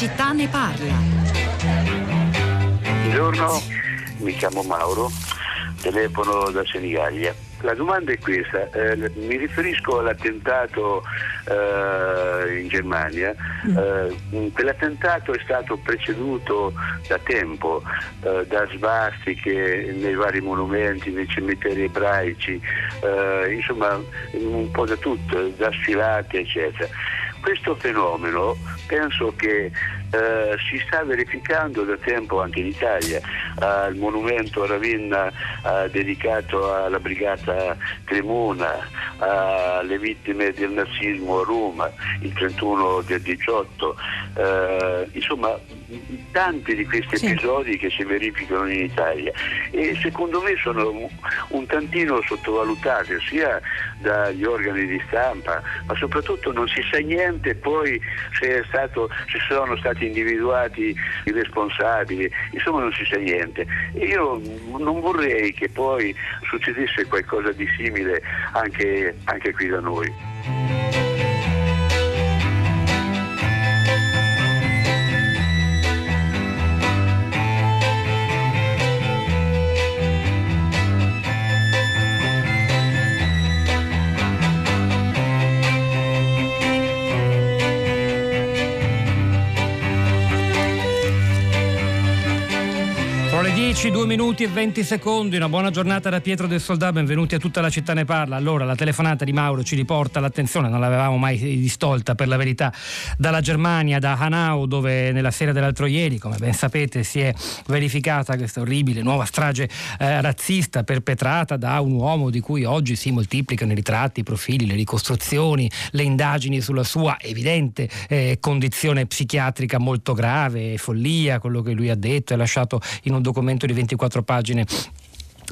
città ne parla. Buongiorno, mi chiamo Mauro, telefono da Senigallia. La domanda è questa, eh, mi riferisco all'attentato eh, in Germania. Eh, quell'attentato è stato preceduto da tempo eh, da svastiche nei vari monumenti, nei cimiteri ebraici, eh, insomma un po' da tutto, da sfilate eccetera. Questo fenomeno penso che eh, si sta verificando da tempo anche in Italia. Uh, il monumento a Ravenna uh, dedicato alla brigata Cremona, alle vittime del nazismo a Roma, il 31 del 18. Eh, insomma, tanti di questi sì. episodi che si verificano in Italia e secondo me sono un tantino sottovalutati sia dagli organi di stampa ma soprattutto non si sa niente poi se, stato, se sono stati individuati i responsabili insomma non si sa niente io non vorrei che poi succedesse qualcosa di simile anche, anche qui da noi. Le 10, 2 minuti e 20 secondi, una buona giornata da Pietro del Soldà, benvenuti a tutta la città ne parla. Allora, la telefonata di Mauro ci riporta l'attenzione, non l'avevamo mai distolta per la verità, dalla Germania, da Hanau, dove nella sera dell'altro ieri, come ben sapete, si è verificata questa orribile nuova strage eh, razzista perpetrata da un uomo di cui oggi si moltiplicano i ritratti, i profili, le ricostruzioni, le indagini sulla sua evidente eh, condizione psichiatrica molto grave, follia, quello che lui ha detto, è lasciato in un documento di 24 pagine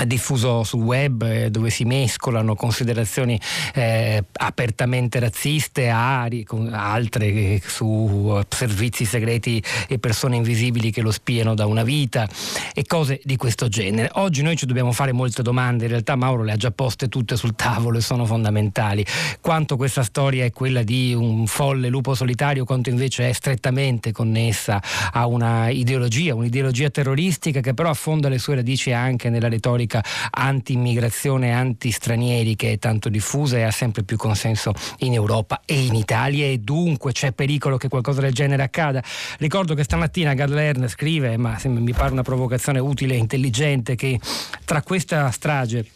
diffuso sul web eh, dove si mescolano considerazioni eh, apertamente razziste a, a altre eh, su servizi segreti e persone invisibili che lo spiano da una vita e cose di questo genere. Oggi noi ci dobbiamo fare molte domande, in realtà Mauro le ha già poste tutte sul tavolo e sono fondamentali. Quanto questa storia è quella di un folle lupo solitario, quanto invece è strettamente connessa a una ideologia, un'ideologia terroristica che però affonda le sue radici anche nella retorica retorica anti-immigrazione, anti-stranieri che è tanto diffusa e ha sempre più consenso in Europa e in Italia e dunque c'è pericolo che qualcosa del genere accada. Ricordo che stamattina Gadlern scrive, ma mi pare una provocazione utile e intelligente, che tra questa strage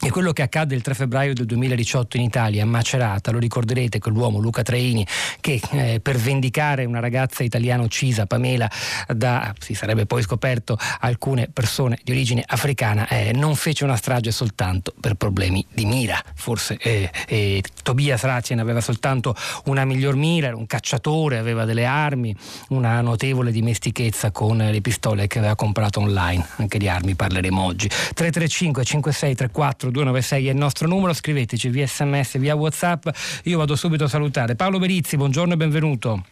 e quello che accadde il 3 febbraio del 2018 in Italia, a Macerata, lo ricorderete, quell'uomo Luca Treini che eh, per vendicare una ragazza italiana uccisa, Pamela, da, si sarebbe poi scoperto, alcune persone di origine africana, eh, non fece una strage soltanto per problemi di mira. Forse eh, eh Tobias Razien aveva soltanto una miglior mira, era un cacciatore, aveva delle armi, una notevole dimestichezza con le pistole che aveva comprato online. Anche di armi parleremo oggi. 335 5634 296 è il nostro numero, scriveteci via sms, via whatsapp, io vado subito a salutare. Paolo Berizzi, buongiorno e benvenuto.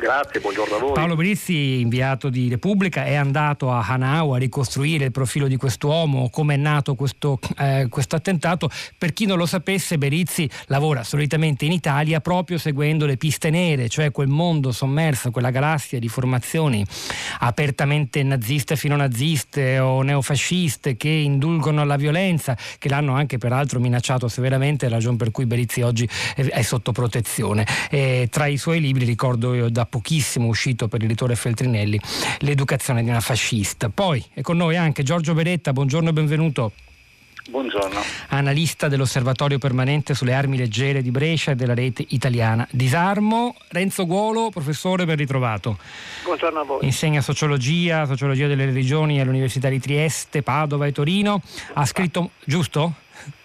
Grazie, buongiorno a voi. Paolo Berizzi, inviato di Repubblica, è andato a Hanau a ricostruire il profilo di quest'uomo, come è nato questo, eh, questo attentato. Per chi non lo sapesse, Berizzi lavora solitamente in Italia proprio seguendo le piste nere, cioè quel mondo sommerso, quella galassia di formazioni apertamente naziste, fino naziste o neofasciste che indulgono alla violenza, che l'hanno anche peraltro minacciato severamente, ragione per cui Berizzi oggi è sotto protezione. E tra i suoi libri ricordo da pochissimo uscito per l'editore Feltrinelli, L'educazione di una fascista. Poi è con noi anche Giorgio Beretta, buongiorno e benvenuto. Buongiorno. Analista dell'Osservatorio Permanente sulle Armi Leggere di Brescia e della rete italiana Disarmo. Renzo Guolo, professore, ben ritrovato. Buongiorno a voi. Insegna sociologia, sociologia delle religioni all'Università di Trieste, Padova e Torino. Ha scritto, giusto?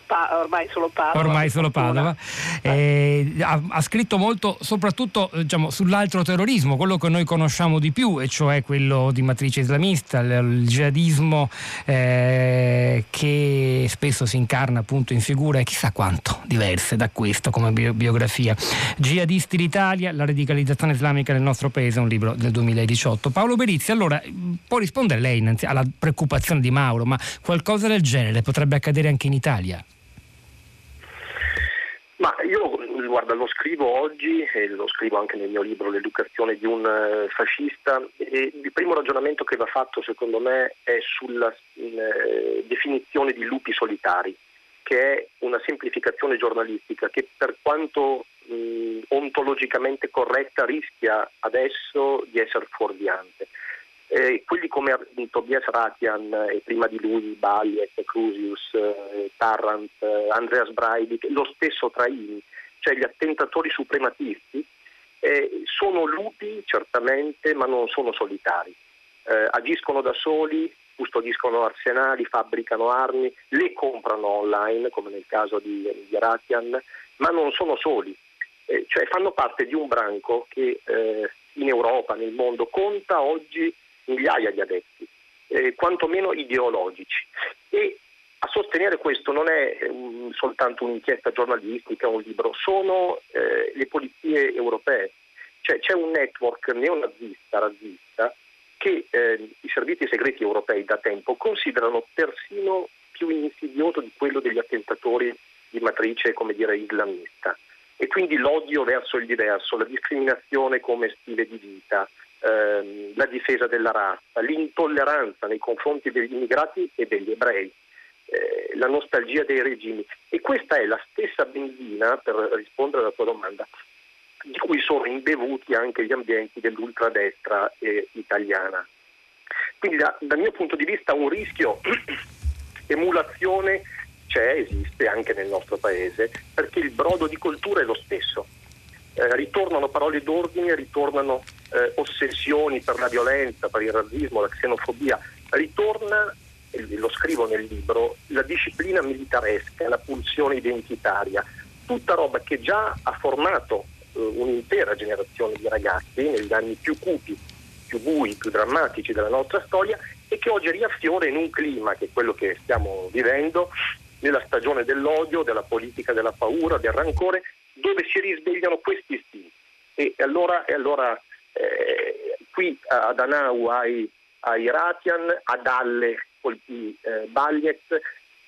Pa- ormai solo Padova. Ormai solo Padova. Eh, ha, ha, scritto molto soprattutto diciamo, sull'altro terrorismo, quello che noi conosciamo di più, e cioè quello di matrice islamista, il, il jihadismo eh, che spesso si incarna appunto in figure chissà quanto diverse da questo come bi- biografia. Jihadisti d'Italia, la radicalizzazione islamica nel nostro paese, un libro del 2018. Paolo Berizzi, allora può rispondere lei innanzi alla preoccupazione di Mauro, ma qualcosa del genere potrebbe accadere anche in Italia? Ma io guarda, lo scrivo oggi e lo scrivo anche nel mio libro L'educazione di un uh, fascista e il primo ragionamento che va fatto secondo me è sulla uh, definizione di lupi solitari, che è una semplificazione giornalistica che per quanto mh, ontologicamente corretta rischia adesso di essere fuorviante. Eh, quelli come Tobias Ratian e prima di lui Bayek, Crusius, eh, Tarrant, eh, Andreas Breivik, lo stesso Traini, cioè gli attentatori suprematisti, eh, sono lupi certamente, ma non sono solitari. Eh, agiscono da soli, custodiscono arsenali, fabbricano armi, le comprano online, come nel caso di, di Ratian, ma non sono soli, eh, cioè fanno parte di un branco che in Europa, nel mondo, conta oggi migliaia di adepti, eh, quantomeno ideologici. E a sostenere questo non è um, soltanto un'inchiesta giornalistica, un libro, sono eh, le polizie europee. Cioè, c'è un network neonazista, razzista, che eh, i servizi segreti europei da tempo considerano persino più insidioso di quello degli attentatori di matrice, come dire, islamista. E quindi l'odio verso il diverso, la discriminazione come stile di vita, ehm, la difesa della razza, l'intolleranza nei confronti degli immigrati e degli ebrei, eh, la nostalgia dei regimi. E questa è la stessa benzina, per rispondere alla tua domanda, di cui sono imbevuti anche gli ambienti dell'ultradestra eh, italiana. Quindi da, dal mio punto di vista un rischio emulazione c'è, esiste anche nel nostro paese, perché il brodo di cultura è lo stesso. Eh, ritornano parole d'ordine, ritornano eh, ossessioni per la violenza, per il razzismo, la xenofobia, ritorna, e lo scrivo nel libro, la disciplina militaresca, la pulsione identitaria, tutta roba che già ha formato eh, un'intera generazione di ragazzi negli anni più cupi, più bui, più drammatici della nostra storia e che oggi riaffiora in un clima che è quello che stiamo vivendo, nella stagione dell'odio, della politica della paura, del rancore, dove si risvegliano questi istinti. E allora, e allora eh, qui ad Anau ai, ai Ratian, a Dalle colpì eh, Bagliet,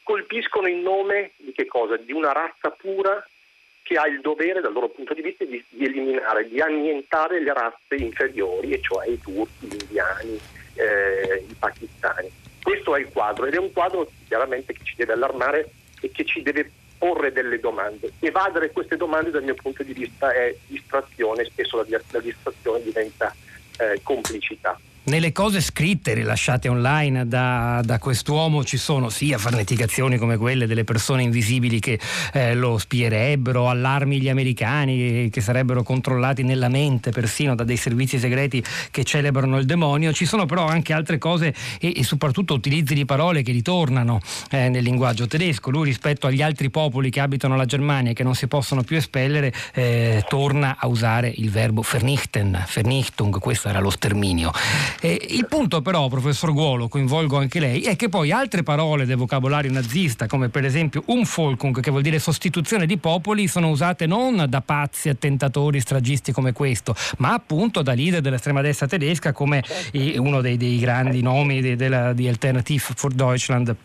colpiscono in nome di che cosa? Di una razza pura che ha il dovere dal loro punto di vista di, di eliminare, di annientare le razze inferiori, e cioè i turchi, gli indiani, eh, i pakistani. Questo è il quadro ed è un quadro chiaramente che ci deve allarmare e che ci deve porre delle domande. Evadere queste domande dal mio punto di vista è distrazione, spesso la, distrazione diventa eh, complicità. Nelle cose scritte rilasciate online da, da, quest'uomo ci sono sia farneticazioni come quelle delle persone invisibili che eh, lo spierebbero, allarmi gli americani che sarebbero controllati nella mente persino da dei servizi segreti che celebrano il demonio, ci sono però anche altre cose e, e soprattutto utilizzi di parole che ritornano eh, nel linguaggio tedesco. Lui rispetto agli altri popoli che abitano la Germania e che non si possono più espellere eh, torna a usare il verbo vernichten, vernichtung, questo era lo sterminio. Eh, il punto però, professor Guolo, coinvolgo anche lei, è che poi altre parole del vocabolario nazista, come per esempio Umvolkung, che vuol dire sostituzione di popoli, sono usate non da pazzi, attentatori, stragisti come questo, ma appunto da leader dell'estrema destra tedesca come uno dei, dei grandi nomi di, della, di Alternative for Deutschland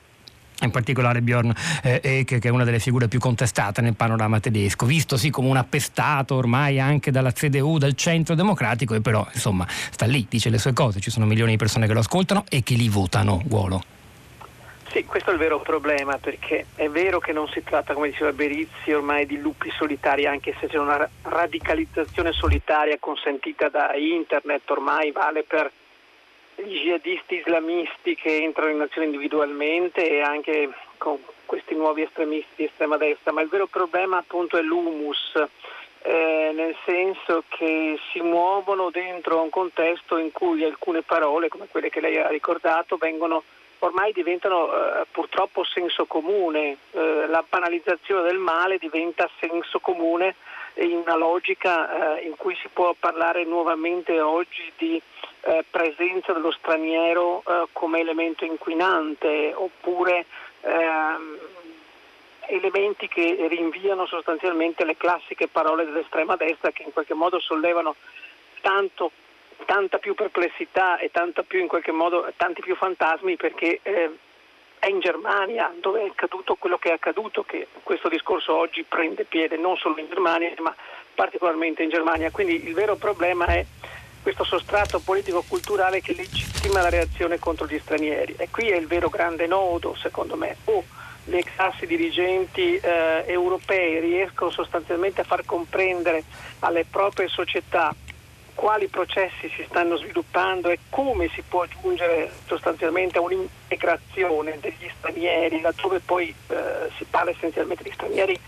in particolare Björn eh, Eke, che è una delle figure più contestate nel panorama tedesco, visto sì come un appestato ormai anche dalla CDU, dal centro democratico, e però insomma sta lì, dice le sue cose, ci sono milioni di persone che lo ascoltano e che li votano, Guolo. Sì, questo è il vero problema, perché è vero che non si tratta, come diceva Berizzi, ormai di lupi solitari, anche se c'è una radicalizzazione solitaria consentita da internet, ormai vale per gli jihadisti islamisti che entrano in azione individualmente e anche con questi nuovi estremisti di estrema destra, ma il vero problema appunto è l'humus, eh, nel senso che si muovono dentro un contesto in cui alcune parole, come quelle che lei ha ricordato, vengono ormai diventano eh, purtroppo senso comune, eh, la banalizzazione del male diventa senso comune in una logica eh, in cui si può parlare nuovamente oggi di eh, presenza dello straniero eh, come elemento inquinante oppure ehm, elementi che rinviano sostanzialmente le classiche parole dell'estrema destra che in qualche modo sollevano tanto, tanta più perplessità e più, modo, tanti più fantasmi perché eh, è in Germania dove è accaduto quello che è accaduto, che questo discorso oggi prende piede non solo in Germania ma particolarmente in Germania. Quindi il vero problema è questo sostrato politico-culturale che legittima la reazione contro gli stranieri. E qui è il vero grande nodo, secondo me. O le classi dirigenti eh, europee riescono sostanzialmente a far comprendere alle proprie società quali processi si stanno sviluppando e come si può giungere sostanzialmente a un'integrazione degli stranieri, laddove poi eh, si parla essenzialmente di stranieri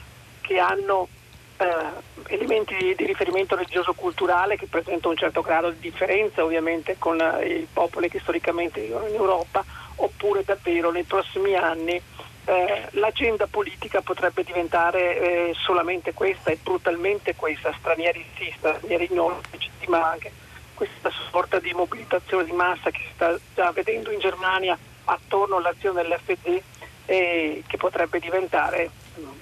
che hanno eh, elementi di, riferimento religioso-culturale che presentano un certo grado di differenza ovviamente con eh, i popoli che storicamente vivono in Europa, oppure davvero nei prossimi anni eh, l'agenda politica potrebbe diventare eh, solamente questa e brutalmente questa, stranieri sì, stranieri no, legittima anche questa sorta di mobilitazione di massa che si sta già vedendo in Germania attorno all'azione dell'FD e che potrebbe diventare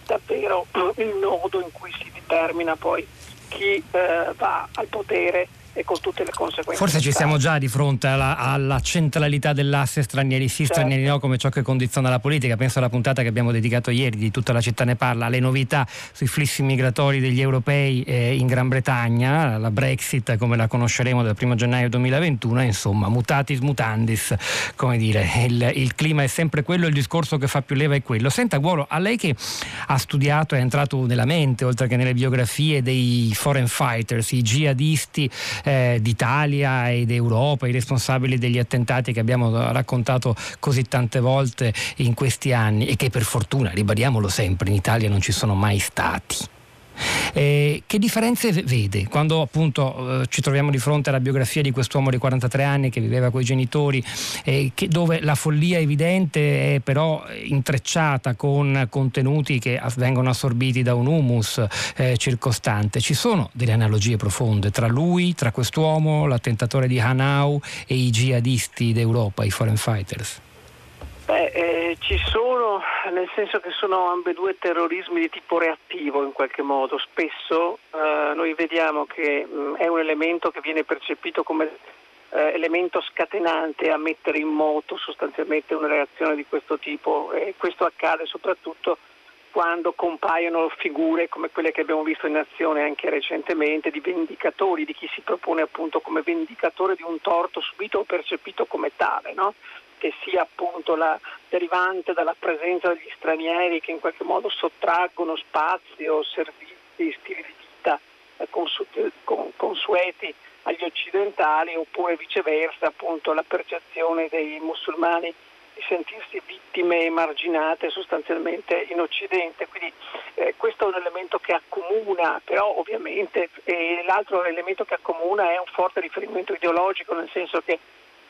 davvero il nodo in cui si determina poi chi eh, va al potere e con tutte le conseguenze. Forse ci siamo già di fronte alla, alla centralità dell'asse stranieri sì, certo. stranieri no come ciò che condiziona la politica. Penso alla puntata che abbiamo dedicato ieri di tutta la città ne parla, alle novità sui flussi migratori degli europei eh, in Gran Bretagna, la Brexit come la conosceremo dal 1 gennaio 2021, insomma mutatis mutandis, come dire, il, il clima è sempre quello, il discorso che fa più leva è quello. Senta Guolo, a lei che ha studiato è entrato nella mente, oltre che nelle biografie dei foreign fighters, i jihadisti, eh, d'Italia ed Europa, i responsabili degli attentati che abbiamo raccontato così tante volte in questi anni e che per fortuna, ribadiamolo sempre, in Italia non ci sono mai stati. Eh, che differenze vede quando appunto eh, ci troviamo di fronte alla biografia di quest'uomo di 43 anni che viveva con i genitori, eh, che, dove la follia evidente è però intrecciata con contenuti che vengono assorbiti da un humus eh, circostante? Ci sono delle analogie profonde tra lui, tra quest'uomo, l'attentatore di Hanau e i jihadisti d'Europa, i foreign fighters? Beh, eh, ci sono, nel senso che sono ambedue terrorismi di tipo reattivo in qualche modo. Spesso eh, noi vediamo che mh, mm, è un elemento che viene percepito come eh, elemento scatenante a mettere in moto sostanzialmente una reazione di questo tipo e questo accade soprattutto quando compaiono figure come quelle che abbiamo visto in azione anche recentemente di vendicatori, di chi si propone appunto come vendicatore di un torto subito o percepito come tale. No? Che sia appunto la derivante dalla presenza degli stranieri che in qualche modo sottraggono spazio, servizi, stili di vita eh, consueti agli occidentali oppure viceversa appunto la percezione dei musulmani di sentirsi vittime emarginate sostanzialmente in Occidente. Quindi eh, questo è un elemento che accomuna, però ovviamente eh, l'altro elemento che accomuna è un forte riferimento ideologico, nel senso che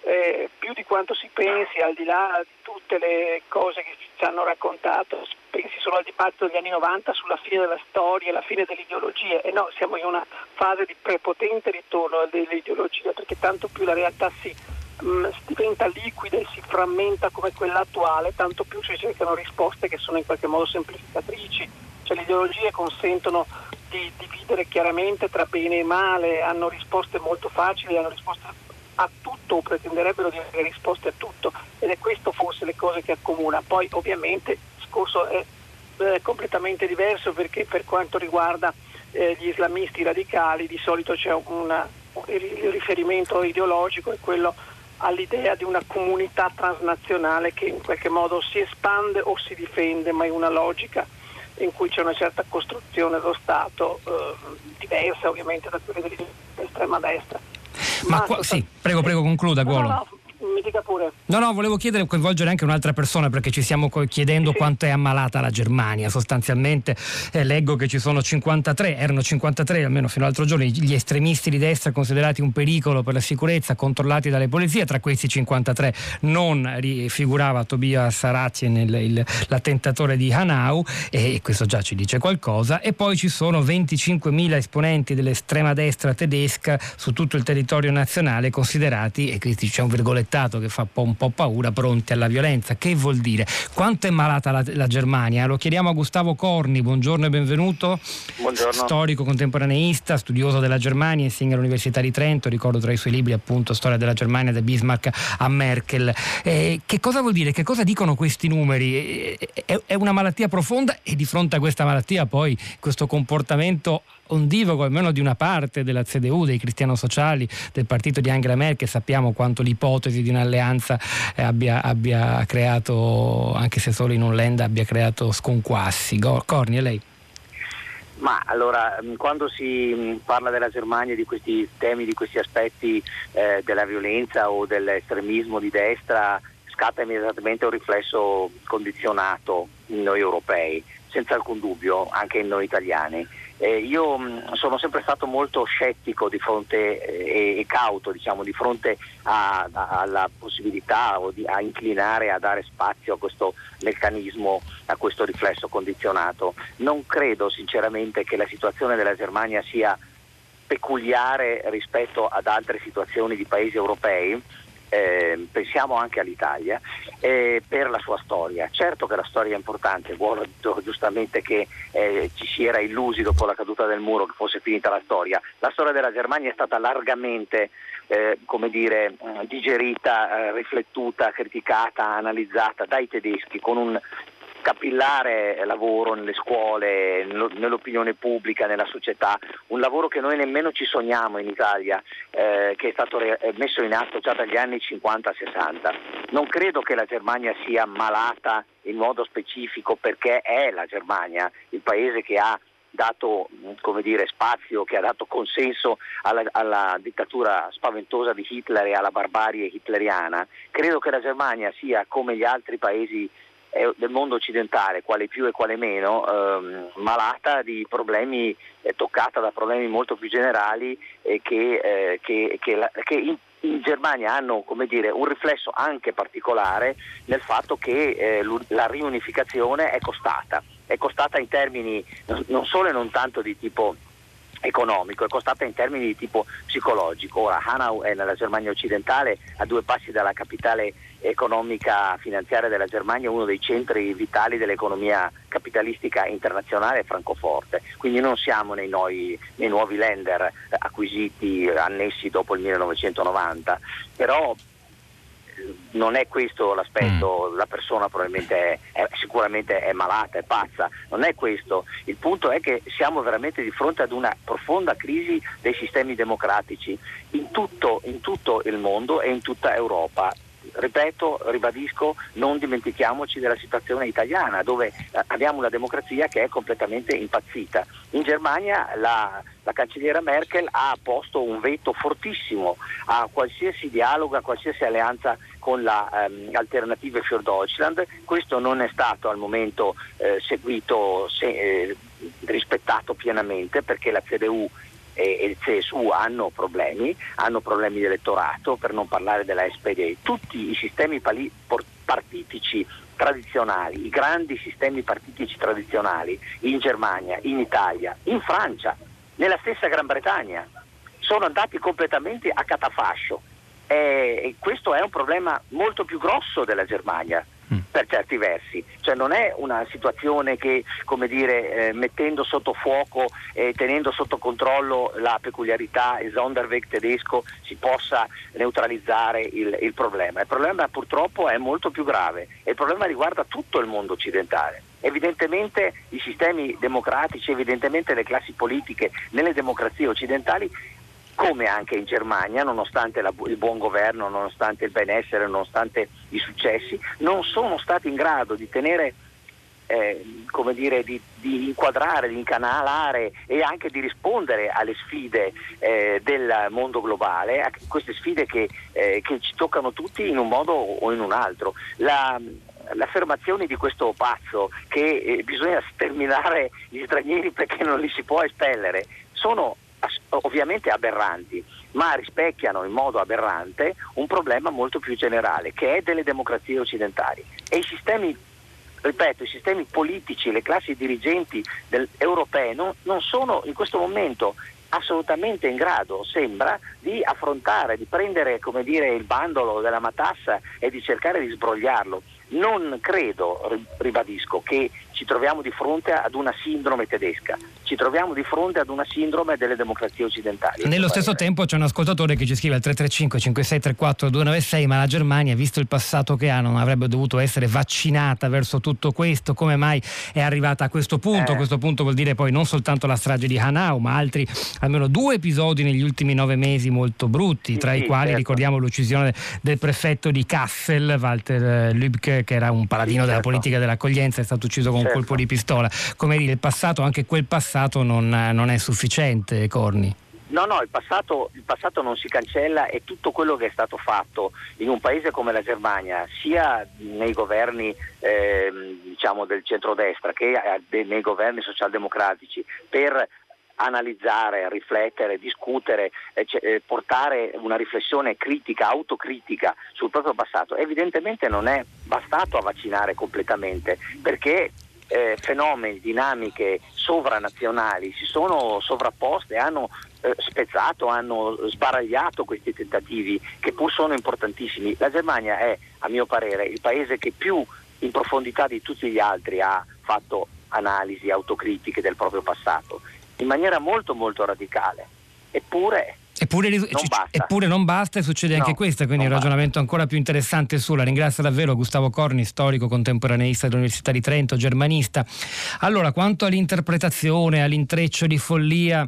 eh, più di quanto si pensi, al di là di tutte le cose che ci hanno raccontato, pensi solo al dibattito degli anni 90 sulla fine della storia la fine delle ideologie. E no, siamo in una fase di prepotente ritorno delle ideologie, perché tanto più la realtà si mh, mm, diventa liquida e si frammenta come quella attuale, tanto più si cercano risposte che sono in qualche modo semplificatrici. Cioè le ideologie consentono di dividere chiaramente tra bene e male, hanno risposte molto facili, hanno risposte a tutto o pretenderebbero di avere risposte a tutto ed è questo forse le cose che accomuna. Poi ovviamente il discorso è eh, completamente diverso perché per quanto riguarda eh, gli islamisti radicali di solito c'è una, il riferimento ideologico è quello all'idea di una comunità transnazionale che in qualche modo si espande o si difende, ma in una logica in cui c'è una certa costruzione dello Stato eh, diversa ovviamente da quella dell'estrema destra. Ma qua, sì, prego, prego, concluda, Guolo. No, no, mi dica pure. No, no, volevo chiedere, coinvolgere anche un'altra persona perché ci stiamo chiedendo sì. quanto è ammalata la Germania. Sostanzialmente eh, leggo che ci sono 53, erano 53 almeno fino all'altro giorno, gli estremisti di destra considerati un pericolo per la sicurezza, controllati dalle polizie. Tra questi 53 non figurava Tobias Sarazzi l'attentatore di Hanau e questo già ci dice qualcosa. E poi ci sono 25.000 esponenti dell'estrema destra tedesca su tutto il territorio nazionale considerati, e qui c'è un virgolettato, dittato che fa un po' paura, pronti alla violenza. Che vuol dire? Quanto è malata la, la Germania? Lo chiediamo a Gustavo Corni, buongiorno e benvenuto. Buongiorno. Storico contemporaneista, studioso della Germania, insegna all'Università di Trento, ricordo tra i suoi libri appunto Storia della Germania, da Bismarck a Merkel. Eh, che cosa vuol dire? Che cosa dicono questi numeri? È, è una malattia profonda e di fronte a questa malattia poi questo comportamento ondivago almeno di una parte della CDU, dei cristiano-sociali, del partito di Angela Merkel, sappiamo quanto l'ipotesi di un'alleanza eh, abbia, abbia, creato, anche se solo in un land, abbia creato sconquassi. Corni, a lei? Ma allora, quando si mm, parla della Germania, di questi temi, di questi aspetti eh, della violenza o dell'estremismo di destra, scatta immediatamente un riflesso condizionato in noi europei, senza alcun dubbio, anche in noi italiani. Eh, io mh, mm, sono sempre stato molto scettico di fronte eh, e cauto diciamo, di fronte a, a, alla possibilità o di, a inclinare a dare spazio a questo meccanismo, a questo riflesso condizionato. Non credo sinceramente che la situazione della Germania sia peculiare rispetto ad altre situazioni di paesi europei eh, pensiamo anche all'Italia, eh, per la sua storia. Certo che la storia è importante, vuole giustamente che eh, ci si era illusi dopo la caduta del muro che fosse finita la storia. La storia della Germania è stata largamente eh, come dire, digerita, eh, riflettuta, criticata, analizzata dai tedeschi con un capillare lavoro nelle scuole, nell'opinione pubblica, nella società, un lavoro che noi nemmeno ci sogniamo in Italia, eh, che è stato re- messo in atto già dagli anni 50-60. Non credo che la Germania sia malata in modo specifico perché è la Germania, il paese che ha dato dire, spazio, che ha dato consenso alla, alla, dittatura spaventosa di Hitler e alla barbarie hitleriana. Credo che la Germania sia come gli altri paesi del mondo occidentale, quale più e quale meno, ehm, malata di problemi, eh, toccata da problemi molto più generali e che, eh, che, che, la, che in, in, Germania hanno dire, un riflesso anche particolare nel fatto che eh, la riunificazione è costata, è costata in termini non solo e non tanto di tipo economico, è costata in termini di tipo psicologico. Ora Hanau è nella Germania occidentale, a due passi dalla capitale economica finanziaria della Germania, uno dei centri vitali dell'economia capitalistica internazionale Francoforte, quindi non siamo nei, noi, nei nuovi lender acquisiti, annessi dopo il 1990, però non è questo l'aspetto, mm. la persona probabilmente è, è, sicuramente è malata, è pazza, non è questo, il punto è che siamo veramente di fronte ad una profonda crisi dei sistemi democratici in tutto, in tutto il mondo e in tutta Europa ripeto, ribadisco, non dimentichiamoci della situazione italiana dove eh, abbiamo una democrazia che è completamente impazzita. In Germania la, la cancelliera Merkel ha posto un veto fortissimo a qualsiasi dialogo, a qualsiasi alleanza con la ehm, Alternative für Deutschland. Questo non è stato al momento eh, seguito, se, eh, rispettato pienamente perché la CDU e, il CSU hanno problemi, hanno problemi di elettorato, per non parlare della SPD. Tutti i sistemi pali- partitici tradizionali, i grandi sistemi partitici tradizionali in Germania, in Italia, in Francia, nella stessa Gran Bretagna, sono andati completamente a catafascio. E questo è un problema molto più grosso della Germania Mm. per certi versi, cioè non è una situazione che come dire, eh, mettendo sotto fuoco e tenendo sotto controllo la peculiarità, Sonderweg tedesco si possa neutralizzare il, il problema. Il problema purtroppo è molto più grave e il problema riguarda tutto il mondo occidentale. Evidentemente i sistemi democratici, evidentemente le classi politiche nelle democrazie occidentali come anche in Germania, nonostante la, il buon governo, nonostante il benessere, nonostante i successi, non sono stati in grado di tenere eh, come dire, di, di, inquadrare, di incanalare e anche di rispondere alle sfide eh, del mondo globale, a queste sfide che, eh, che, ci toccano tutti in un modo o in un altro. La, l'affermazione di questo pazzo che eh, bisogna sterminare gli stranieri perché non li si può espellere sono ovviamente aberranti, ma rispecchiano in modo aberrante un problema molto più generale, che è delle democrazie occidentali. E i sistemi, ripeto, i sistemi politici, le classi dirigenti del, europee non, non sono in questo momento assolutamente in grado, sembra, di affrontare, di prendere dire, il bandolo della matassa e di cercare di sbrogliarlo. Non credo, ribadisco, che ci troviamo di fronte ad una sindrome tedesca, ci troviamo di fronte ad una sindrome delle democrazie occidentali. Nello stesso tempo c'è un ascoltatore che ci scrive al 335 5634 296 ma la Germania, visto il passato che ha, non avrebbe dovuto essere vaccinata verso tutto questo, come mai è arrivata a questo punto? Eh. Questo punto vuol dire poi non soltanto la strage di Hanau, ma altri almeno due episodi negli ultimi nove mesi molto brutti, tra sì, i quali certo. ricordiamo l'uccisione del prefetto di Kassel, Walter Lübke, che era un paladino sì, della certo. politica dell'accoglienza, è stato ucciso con certo. Un colpo di pistola. Come dire, il passato, anche quel passato non, non è sufficiente, Corni. No, no, il passato, il passato, non si cancella e tutto quello che è stato fatto in un paese come la Germania, sia nei governi eh, diciamo del centrodestra che nei governi socialdemocratici, per analizzare, riflettere, discutere, eh, portare una riflessione critica, autocritica sul proprio passato, evidentemente non è bastato a vaccinare completamente perché eh, fenomeni, dinamiche sovranazionali si sono sovrapposte, hanno eh, spezzato, hanno sbaragliato questi tentativi che pur sono importantissimi. La Germania è, a mio parere, il paese che più in profondità di tutti gli altri ha fatto analisi autocritiche del proprio passato, in maniera molto molto radicale. Eppure Eppure non, eppure non, basta e succede no, anche questo, quindi un ragionamento basta. ancora più interessante sulla. Ringrazio davvero Gustavo Corni, storico contemporaneista dell'Università di Trento, germanista. Allora, quanto all'interpretazione, all'intreccio di follia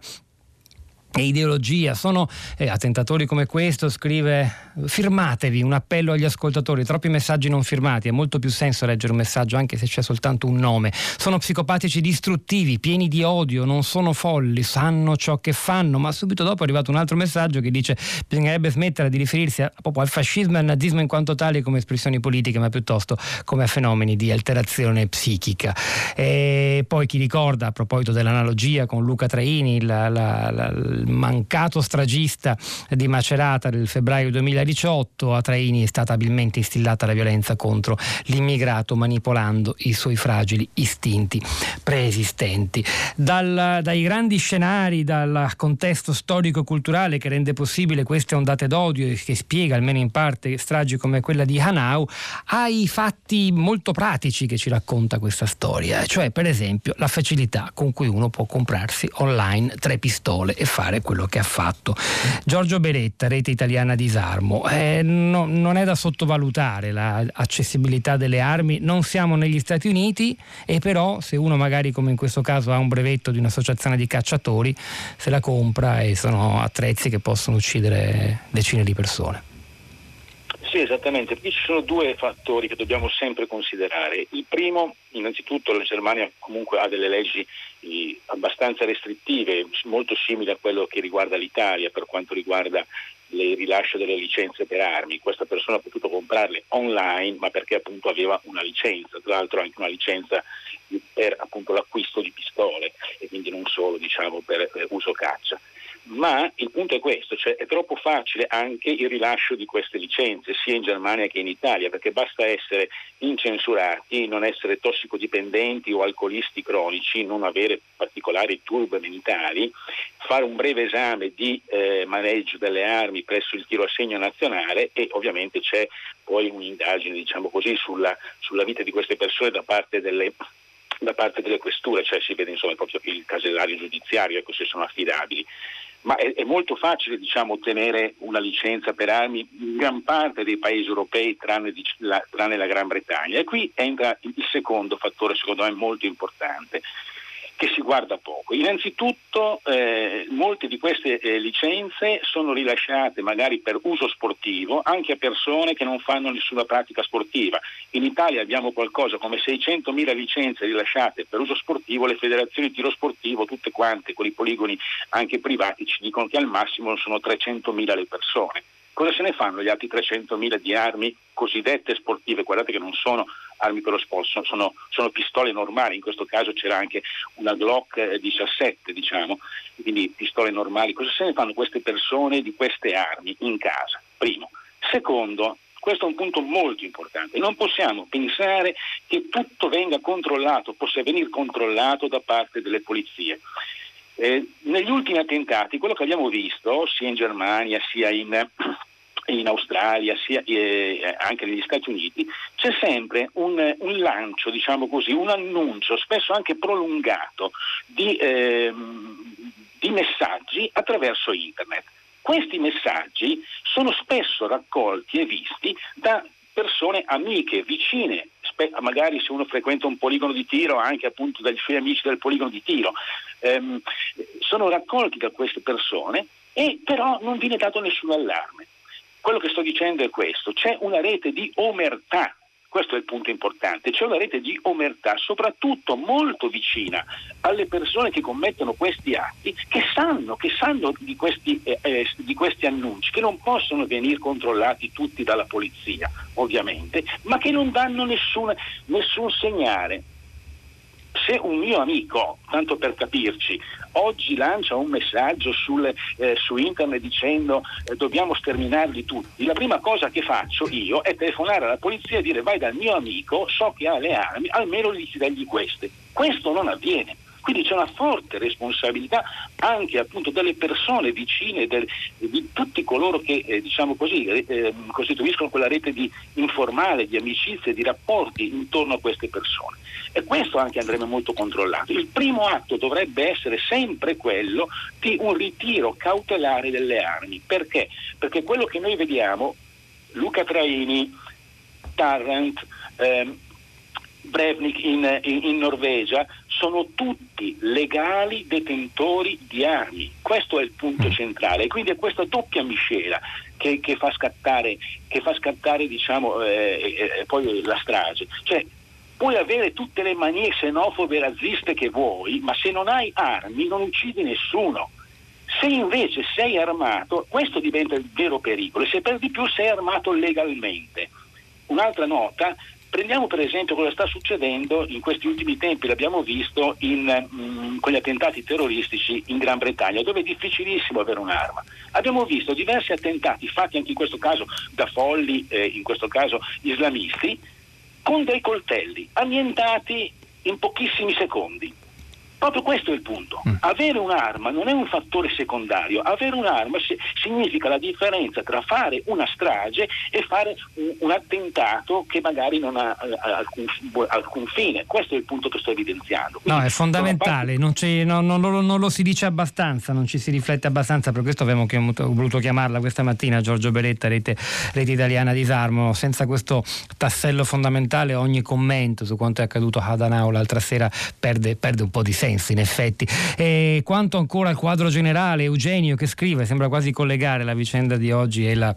e ideologia. Sono eh, attentatori come questo, scrive firmatevi, un appello agli ascoltatori, troppi messaggi non firmati, ha molto più senso leggere un messaggio anche se c'è soltanto un nome. Sono psicopatici distruttivi, pieni di odio, non sono folli, sanno ciò che fanno, ma subito dopo è arrivato un altro messaggio che dice bisognerebbe smettere di riferirsi a, proprio al fascismo e al nazismo in quanto tali come espressioni politiche, ma piuttosto come fenomeni di alterazione psichica. E poi chi ricorda, a proposito dell'analogia con Luca Traini, la, la, la, mancato stragista di Macerata del febbraio 2018, a Traini è stata abilmente instillata la violenza contro l'immigrato manipolando i suoi fragili istinti preesistenti. Dal, dai grandi scenari, dal contesto storico-culturale che rende possibile queste ondate d'odio e che spiega almeno in parte stragi come quella di Hanau, ai fatti molto pratici che ci racconta questa storia, cioè per esempio la facilità con cui uno può comprarsi online tre pistole e fare fare quello che ha fatto. Giorgio Beretta, rete italiana disarmo, eh, no, non è da sottovalutare l'accessibilità delle armi, non siamo negli Stati Uniti e però se uno magari come in questo caso ha un brevetto di un'associazione di cacciatori, se la compra e sono attrezzi che possono uccidere decine di persone. Sì, esattamente, qui ci sono due fattori che dobbiamo sempre considerare. Il primo, innanzitutto la Germania comunque ha delle leggi eh, abbastanza restrittive, molto simili a quello che riguarda l'Italia per quanto riguarda il rilascio delle licenze per armi. Questa persona ha potuto comprarle online, ma perché appunto aveva una licenza, tra l'altro anche una licenza per appunto, l'acquisto di pistole e quindi non solo diciamo, per, per uso caccia ma il punto è questo, cioè è troppo facile anche il rilascio di queste licenze, sia in Germania che in Italia, perché basta essere incensurati, non essere tossicodipendenti o alcolisti cronici, non avere particolari turbe mentali, fare un breve esame di eh, maneggio delle armi presso il tiro a segno nazionale e ovviamente c'è poi un'indagine diciamo così, sulla, sulla vita di queste persone da parte delle da parte delle questure, cioè si vede insomma proprio il casellario giudiziario, ecco se sono affidabili ma è, è molto facile diciamo, ottenere una licenza per armi in gran parte dei paesi europei tranne, la, tranne la Gran Bretagna. E qui entra il secondo fattore secondo me molto importante che si guarda poco. Innanzitutto eh, molte di queste eh, licenze sono rilasciate magari per uso sportivo anche a persone che non fanno nessuna pratica sportiva. In Italia abbiamo qualcosa come 600.000 licenze rilasciate per uso sportivo, le federazioni di tiro sportivo, tutte quante, con i poligoni anche privati, ci dicono che al massimo sono 300.000 le persone. Cosa se ne fanno gli altri 300.000 di armi cosiddette sportive? Guardate che non sono armi per lo sport, sono, sono, pistole normali, in questo caso c'era anche una Glock 17, diciamo, quindi pistole normali. Cosa se ne fanno queste persone di queste armi in casa? Primo. Secondo, questo è un punto molto importante. Non possiamo pensare che tutto venga controllato, possa venire controllato da parte delle polizie. Eh, negli ultimi attentati, quello che abbiamo visto sia in Germania sia in, in Australia, sia eh, anche negli Stati Uniti, c'è sempre un, un, lancio, diciamo così, un annuncio, spesso anche prolungato, di, eh, di messaggi attraverso internet. Questi messaggi sono spesso raccolti e visti da persone amiche, vicine, magari se uno frequenta un poligono di tiro, anche appunto dai suoi amici del poligono di tiro, ehm, sono raccolti da queste persone e però non viene dato nessun allarme. Quello che sto dicendo è questo, c'è una rete di omertà questo è il punto importante. C'è una rete di omertà, soprattutto molto vicina alle persone che commettono questi atti, che sanno, che sanno di, questi, eh, eh, di, questi, annunci, che non possono venire controllati tutti dalla polizia, ovviamente, ma che non danno nessun, nessun segnale se un mio amico, tanto per capirci, oggi lancia un messaggio sul, eh, su internet dicendo eh, dobbiamo sterminarli tutti, la prima cosa che faccio io è telefonare alla polizia e dire vai dal mio amico, so che ha le armi, almeno gli dagli queste. Questo non avviene. Quindi c'è una forte responsabilità anche appunto delle persone vicine, del, di tutti coloro che eh, diciamo così, eh, costituiscono quella rete di informale, di amicizie, di rapporti intorno a queste persone. E questo anche andrebbe molto controllato. Il primo atto dovrebbe essere sempre quello di un ritiro cautelare delle armi. Perché? Perché quello che noi vediamo, Luca Traini, Tarrant, ehm, Brevnik in, in, in, Norvegia sono tutti legali detentori di armi. Questo è il punto mm. centrale. Quindi è questa doppia miscela che, che fa scattare, che fa scattare diciamo, eh, eh, poi la strage. Cioè, puoi avere tutte le manie xenofobe razziste che vuoi, ma se non hai armi non uccidi nessuno. Se invece sei armato, questo diventa il vero pericolo, e se per di più sei armato legalmente. Un'altra nota, Prendiamo per esempio cosa sta succedendo in questi ultimi tempi, l'abbiamo visto in, mh, mm, con gli attentati terroristici in Gran Bretagna, dove è difficilissimo avere un'arma. Abbiamo visto diversi attentati fatti anche in questo caso da folli, eh, in questo caso islamisti, con dei coltelli annientati in pochissimi secondi. Proprio questo è il punto. Mm. Avere un'arma non è un fattore secondario, avere un'arma si- significa la differenza tra fare una strage e fare un, un attentato che magari non ha eh, alcun, alcun, fine. Questo è il punto che sto evidenziando. Quindi, no, è fondamentale, non, non, non, lo, non, lo, si dice abbastanza, non ci si riflette abbastanza, per questo abbiamo voluto chiamarla questa mattina Giorgio Beretta, rete, rete italiana disarmo. Senza questo tassello fondamentale ogni commento su quanto è accaduto a Hadanao l'altra sera perde, perde un po' di senso senso in effetti. E quanto ancora al quadro generale, Eugenio che scrive, sembra quasi collegare la vicenda di oggi e la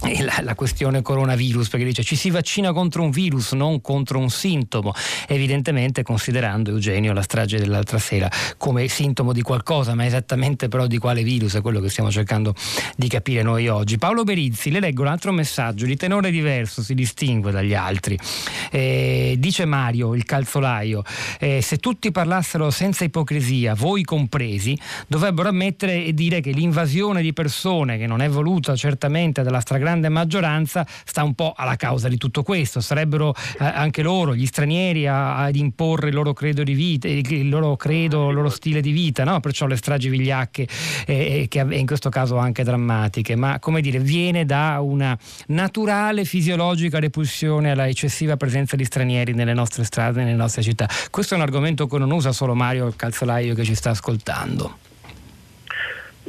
la, la, questione coronavirus, perché dice ci si vaccina contro un virus, non contro un sintomo, evidentemente considerando Eugenio la strage dell'altra sera come sintomo di qualcosa, ma esattamente però di quale virus è quello che stiamo cercando di capire noi oggi. Paolo Berizzi, le leggo un altro messaggio di tenore diverso, si distingue dagli altri. Eh, dice Mario, il calzolaio, eh, se tutti parlassero senza ipocrisia, voi compresi, dovrebbero ammettere e dire che l'invasione di persone, che non è voluta certamente dalla stragrande grande maggioranza sta un po' alla causa di tutto questo. Sarebbero eh, anche loro, gli stranieri, ad imporre il loro credo di vita, il loro credo, il loro stile di vita, no? perciò le stragi vigliacche, eh, che in questo caso anche drammatiche, ma come dire, viene da una naturale fisiologica repulsione alla eccessiva presenza di stranieri nelle nostre strade, nelle nostre città. Questo è un argomento che non usa solo Mario il calzolaio che ci sta ascoltando.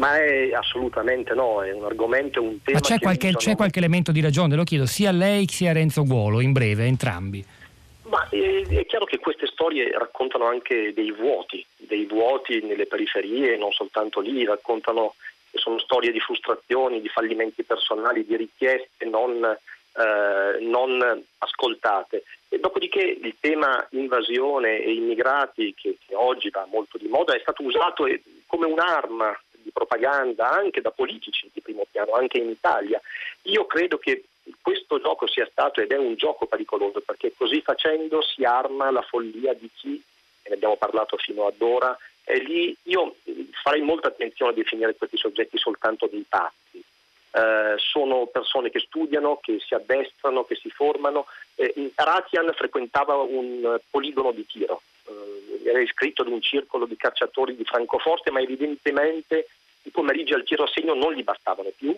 Ma è assolutamente no, è un argomento, un tema. Ma c'è, qualche, sono... c'è qualche, elemento di ragione, lo chiedo sia a lei sia a Renzo Guolo, in breve, entrambi. Ma è, eh, è, chiaro che queste storie raccontano anche dei vuoti, dei vuoti nelle periferie, non soltanto lì, raccontano, sono storie di frustrazioni, di fallimenti personali, di richieste non, eh, non ascoltate. E dopodiché il tema invasione e immigrati, che, che oggi va molto di moda, è stato usato come un'arma di propaganda anche da politici di primo piano, anche in Italia. Io credo che questo gioco sia stato ed è un gioco pericoloso perché così facendo si arma la follia di chi, ne abbiamo parlato fino ad ora, è lì. Io farei molta attenzione a definire questi soggetti soltanto dei pazzi. Eh, sono persone che studiano, che si addestrano, che si formano. Eh, Ratian frequentava un poligono di tiro, era iscritto ad un circolo di cacciatori di Francoforte, ma evidentemente i pomeriggi al tiro a segno non gli bastavano più,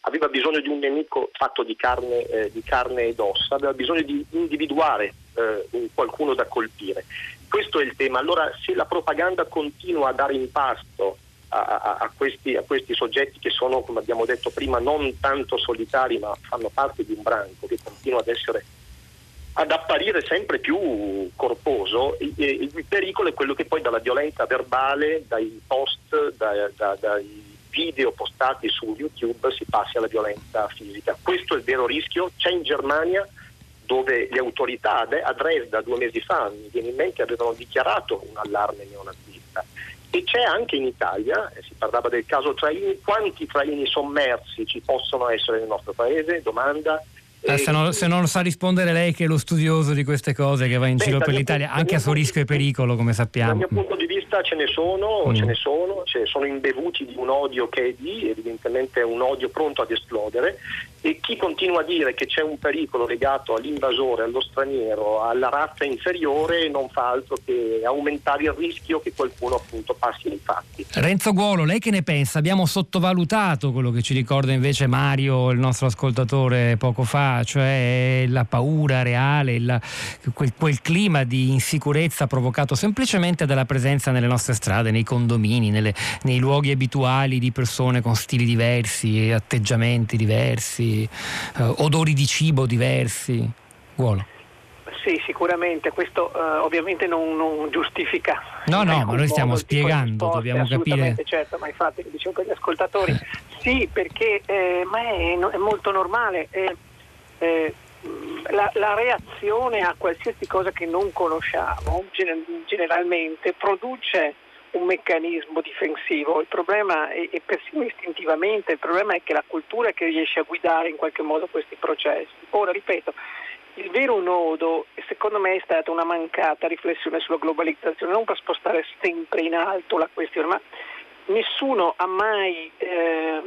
aveva bisogno di un nemico fatto di carne, eh, di carne ed ossa, aveva bisogno di individuare eh, qualcuno da colpire. Questo è il tema. Allora se la propaganda continua a dare in pasto a, a, a, questi, a, questi, soggetti che sono, come abbiamo detto prima, non tanto solitari ma fanno parte di un branco che continua ad essere ad apparire sempre più corposo, il, il pericolo è quello che poi dalla violenza verbale, dai post, da, da, dai video postati su YouTube si passi alla violenza fisica. Questo è il vero rischio. C'è in Germania dove le autorità a Dresda due mesi fa, mi viene in mente, avevano dichiarato un allarme neonazista. E c'è anche in Italia, si parlava del caso Traini, quanti traini sommersi ci possono essere nel nostro paese? Domanda. Eh, se, non, se, non, sa rispondere lei che è lo studioso di queste cose che va in Beh, giro per l'Italia, anche a suo rischio e pericolo, come sappiamo. Dal mio punto di vista ce ne sono, mm. ce ne sono, cioè sono imbevuti di un odio che è di, evidentemente è un odio pronto ad esplodere e chi continua a dire che c'è un pericolo legato all'invasore, allo straniero, alla razza inferiore non fa altro che aumentare il rischio che qualcuno appunto passi ai fatti. Renzo Guolo, lei che ne pensa? Abbiamo sottovalutato quello che ci ricorda invece Mario, il nostro ascoltatore poco fa, cioè la paura reale, la, quel, quel clima di insicurezza provocato semplicemente dalla presenza nelle nostre strade, nei condomini, nelle, nei luoghi abituali di persone con stili diversi, atteggiamenti diversi eh, odori di cibo diversi? Guolo. Sì, sicuramente, questo uh, ovviamente non, non, giustifica. No, no, ma noi stiamo spiegando, dobbiamo capire. Certo, ma infatti dicevo per gli ascoltatori, sì, perché eh, ma è, è, molto normale. Eh, eh, la, la, reazione a qualsiasi cosa che non conosciamo generalmente produce un meccanismo difensivo, il problema è, è, persino istintivamente, il problema è che la cultura è che riesce a guidare in qualche modo questi processi. Ora, ripeto, il vero nodo secondo me è stata una mancata riflessione sulla globalizzazione, non per spostare sempre in alto la questione, ma nessuno ha mai eh,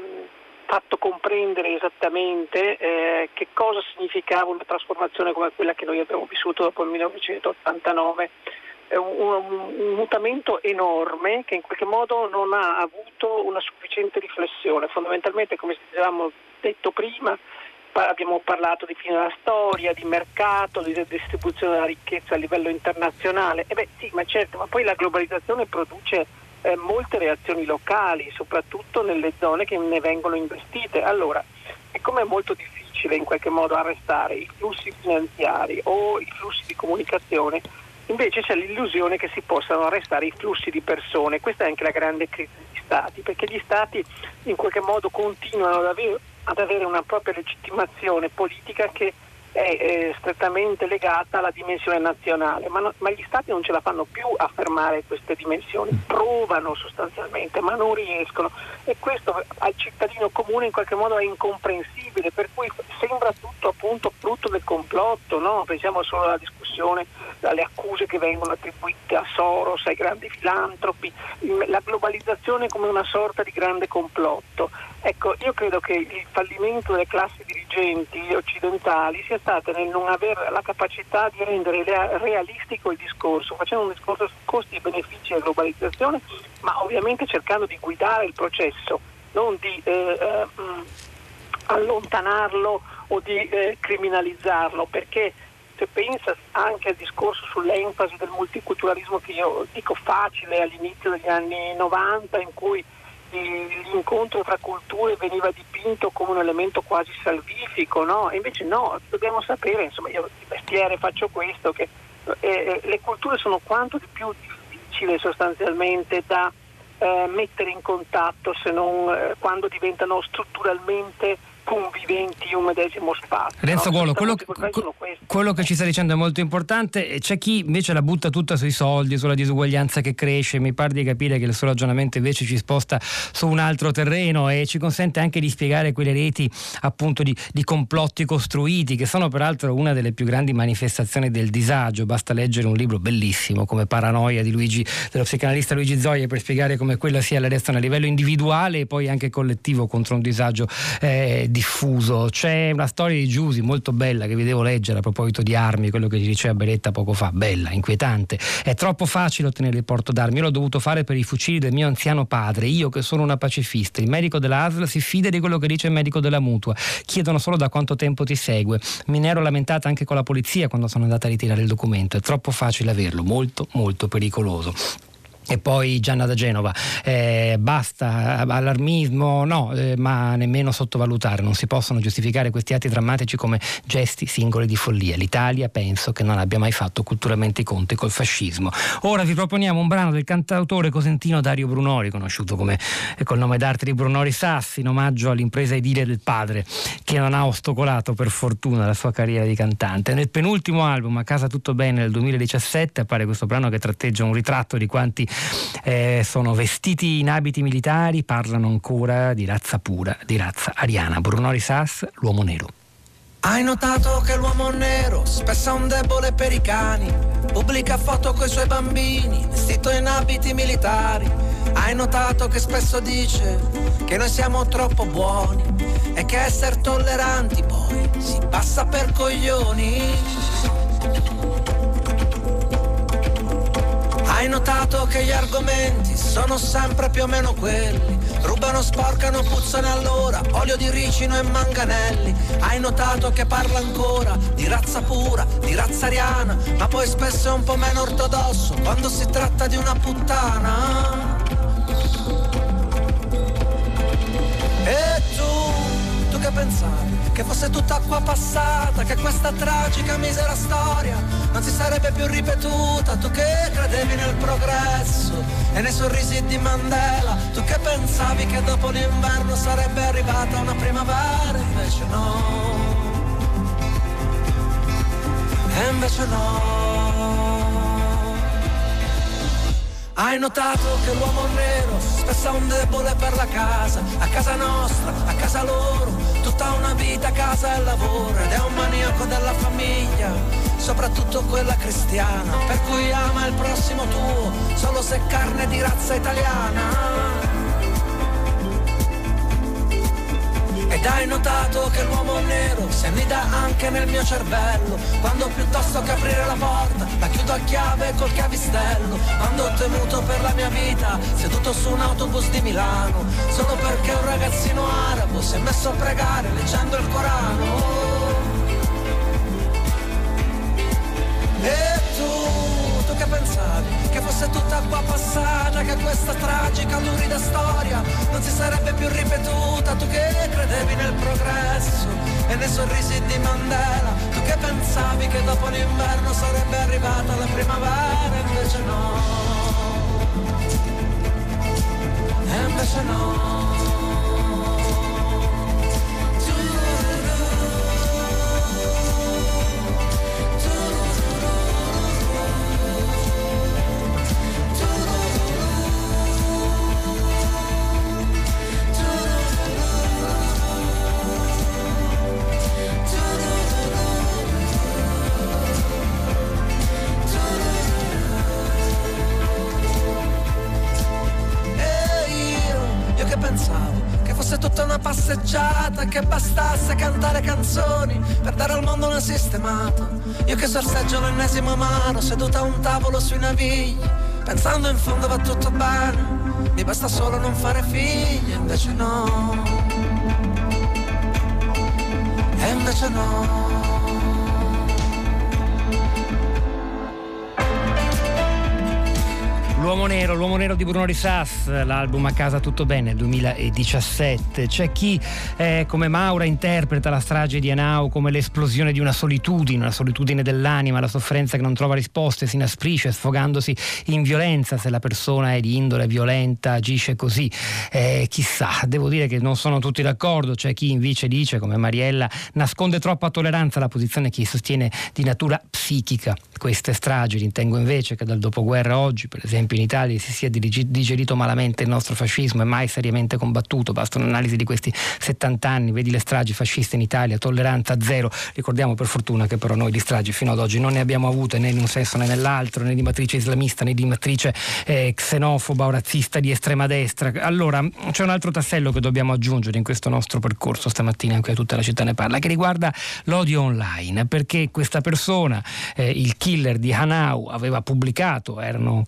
fatto comprendere esattamente eh, che cosa significava una trasformazione come quella che noi abbiamo vissuto dopo il 1989 un, un, mutamento enorme che in qualche modo non ha avuto una sufficiente riflessione. Fondamentalmente, come avevamo detto prima, abbiamo parlato di fine della storia, di mercato, di distribuzione della ricchezza a livello internazionale. E beh sì, ma certo, ma poi la globalizzazione produce eh, molte reazioni locali, soprattutto nelle zone che ne vengono investite. Allora, siccome è molto difficile in qualche modo arrestare i flussi finanziari o i flussi di comunicazione, Invece c'è l'illusione che si possano arrestare i flussi di persone, questa è anche la grande crisi degli Stati, perché gli Stati in qualche modo continuano ad avere, ad avere una propria legittimazione politica che è eh, strettamente legata alla dimensione nazionale, ma, no, ma, gli Stati non ce la fanno più a fermare queste dimensioni, provano sostanzialmente, ma non riescono e questo al cittadino comune in qualche modo è incomprensibile, per cui sembra tutto appunto frutto del complotto, no? pensiamo solo alla discussione, alle accuse che vengono attribuite a Soros, ai grandi filantropi, la globalizzazione come una sorta di grande complotto. Ecco, io credo che il fallimento delle classi dirigenti occidentali sia stato nel non avere la capacità di rendere realistico il discorso, facendo un discorso su costi e benefici della globalizzazione, ma ovviamente cercando di guidare il processo, non di eh, eh, allontanarlo o di eh, criminalizzarlo, perché se pensa anche al discorso sull'enfasi del multiculturalismo che io dico facile all'inizio degli anni 90 in cui l'incontro tra culture veniva dipinto come un elemento quasi salvifico, no? E invece no, dobbiamo sapere, insomma io di mestiere faccio questo, che eh, eh, le culture sono quanto di più difficili sostanzialmente da eh, mettere in contatto se non eh, quando diventano strutturalmente conviventi in un medesimo spazio. Renzo Golo, quello, quello, che ci sta dicendo è molto importante, c'è chi invece la butta tutta sui soldi, sulla disuguaglianza che cresce, mi pare di capire che il suo ragionamento invece ci sposta su un altro terreno e ci consente anche di spiegare quelle reti appunto di, di complotti costruiti, che sono peraltro una delle più grandi manifestazioni del disagio, basta leggere un libro bellissimo come Paranoia di Luigi, dello psicanalista Luigi Zoia per spiegare come quella sia la reazione a livello individuale e poi anche collettivo contro un disagio eh, diffuso. C'è una storia di Giusi molto bella che vi devo leggere a proposito di armi, quello che ci diceva Beretta poco fa, bella, inquietante. È troppo facile ottenere il porto d'armi, io l'ho dovuto fare per i fucili del mio anziano padre, io che sono una pacifista. Il medico della ASL si fida di quello che dice il medico della mutua, chiedono solo da quanto tempo ti segue. Mi ne ero lamentata anche con la polizia quando sono andata a ritirare il documento, è troppo facile averlo, molto molto pericoloso. E poi Gianna da Genova, eh, basta allarmismo, no, eh, ma nemmeno sottovalutare, non si possono giustificare questi atti drammatici come gesti singoli di follia. L'Italia penso che non abbia mai fatto culturalmente i conti col fascismo. Ora vi proponiamo un brano del cantautore cosentino Dario Brunori, conosciuto come, eh, col nome d'arte di Brunori Sassi, in omaggio all'impresa edile del padre, che non ha ostacolato per fortuna la sua carriera di cantante. Nel penultimo album, A casa tutto bene, nel 2017, appare questo brano che tratteggia un ritratto di quanti eh, sono vestiti in abiti militari, parlano ancora di razza pura, di razza ariana. Bruno Risas, l'uomo nero. Hai notato che l'uomo nero spesso è un debole per i cani, pubblica foto coi suoi bambini, vestito in abiti militari. Hai notato che spesso dice che noi siamo troppo buoni e che essere tolleranti poi si passa per coglioni. Hai notato che gli argomenti sono sempre più o meno quelli. Rubano, sporcano, puzzano allora, olio di ricino e manganelli. Hai notato che parla ancora di razza pura, di razza ariana, ma poi spesso è un po' meno ortodosso quando si tratta di una puttana. Che fosse tutta acqua passata, che questa tragica misera storia non si sarebbe più ripetuta. Tu che credevi nel progresso e nei sorrisi di Mandela, tu che pensavi che dopo l'inverno sarebbe arrivata una primavera, invece no. E invece no. Hai notato che l'uomo nero spesso è un debole per la casa, a casa nostra, a casa loro, tutta una vita casa e lavoro ed è un maniaco della famiglia, soprattutto quella cristiana, per cui ama il prossimo tuo, solo se carne di razza italiana. Ed hai notato che l'uomo nero si annida anche nel mio cervello. Quando piuttosto che aprire la porta la chiudo a chiave col chiavistello Quando ho temuto per la mia vita seduto su un autobus di Milano. Solo perché un ragazzino arabo si è messo a pregare leggendo il Corano. Che pensavi? che fosse tutta acqua passata, che questa tragica, lurida storia non si sarebbe più ripetuta, tu che credevi nel progresso e nei sorrisi di Mandela, tu che pensavi che dopo l'inverno sarebbe arrivata la primavera, invece no. E invece no. Una sistemata. Io che sorseggio l'ennesimo amaro seduta a un tavolo sui navigli, pensando in fondo va tutto bene, mi basta solo non fare figli, invece no. E invece no. L'uomo nero, l'uomo nero di Bruno Risas, l'album A casa tutto bene 2017. C'è chi eh, come Maura interpreta la strage di Anau come l'esplosione di una solitudine, una solitudine dell'anima, la sofferenza che non trova risposte, si inasprisce sfogandosi in violenza se la persona è di indole violenta, agisce così. Eh, chissà, devo dire che non sono tutti d'accordo, c'è chi invece dice come Mariella nasconde troppa tolleranza alla posizione chi sostiene di natura psichica queste stragi. Ritengo invece che dal dopoguerra oggi, per esempio in Italia si sia digerito malamente il nostro fascismo e mai seriamente combattuto. Basta un'analisi di questi 70 anni, vedi le stragi fasciste in Italia, tolleranza zero. Ricordiamo per fortuna che però noi di stragi fino ad oggi non ne abbiamo avute né in un senso né nell'altro, né di matrice islamista né di matrice eh, xenofoba o razzista di estrema destra. Allora c'è un altro tassello che dobbiamo aggiungere in questo nostro percorso stamattina, anche tutta la città ne parla, che riguarda l'odio online, perché questa persona, eh, il killer di Hanau, aveva pubblicato, erano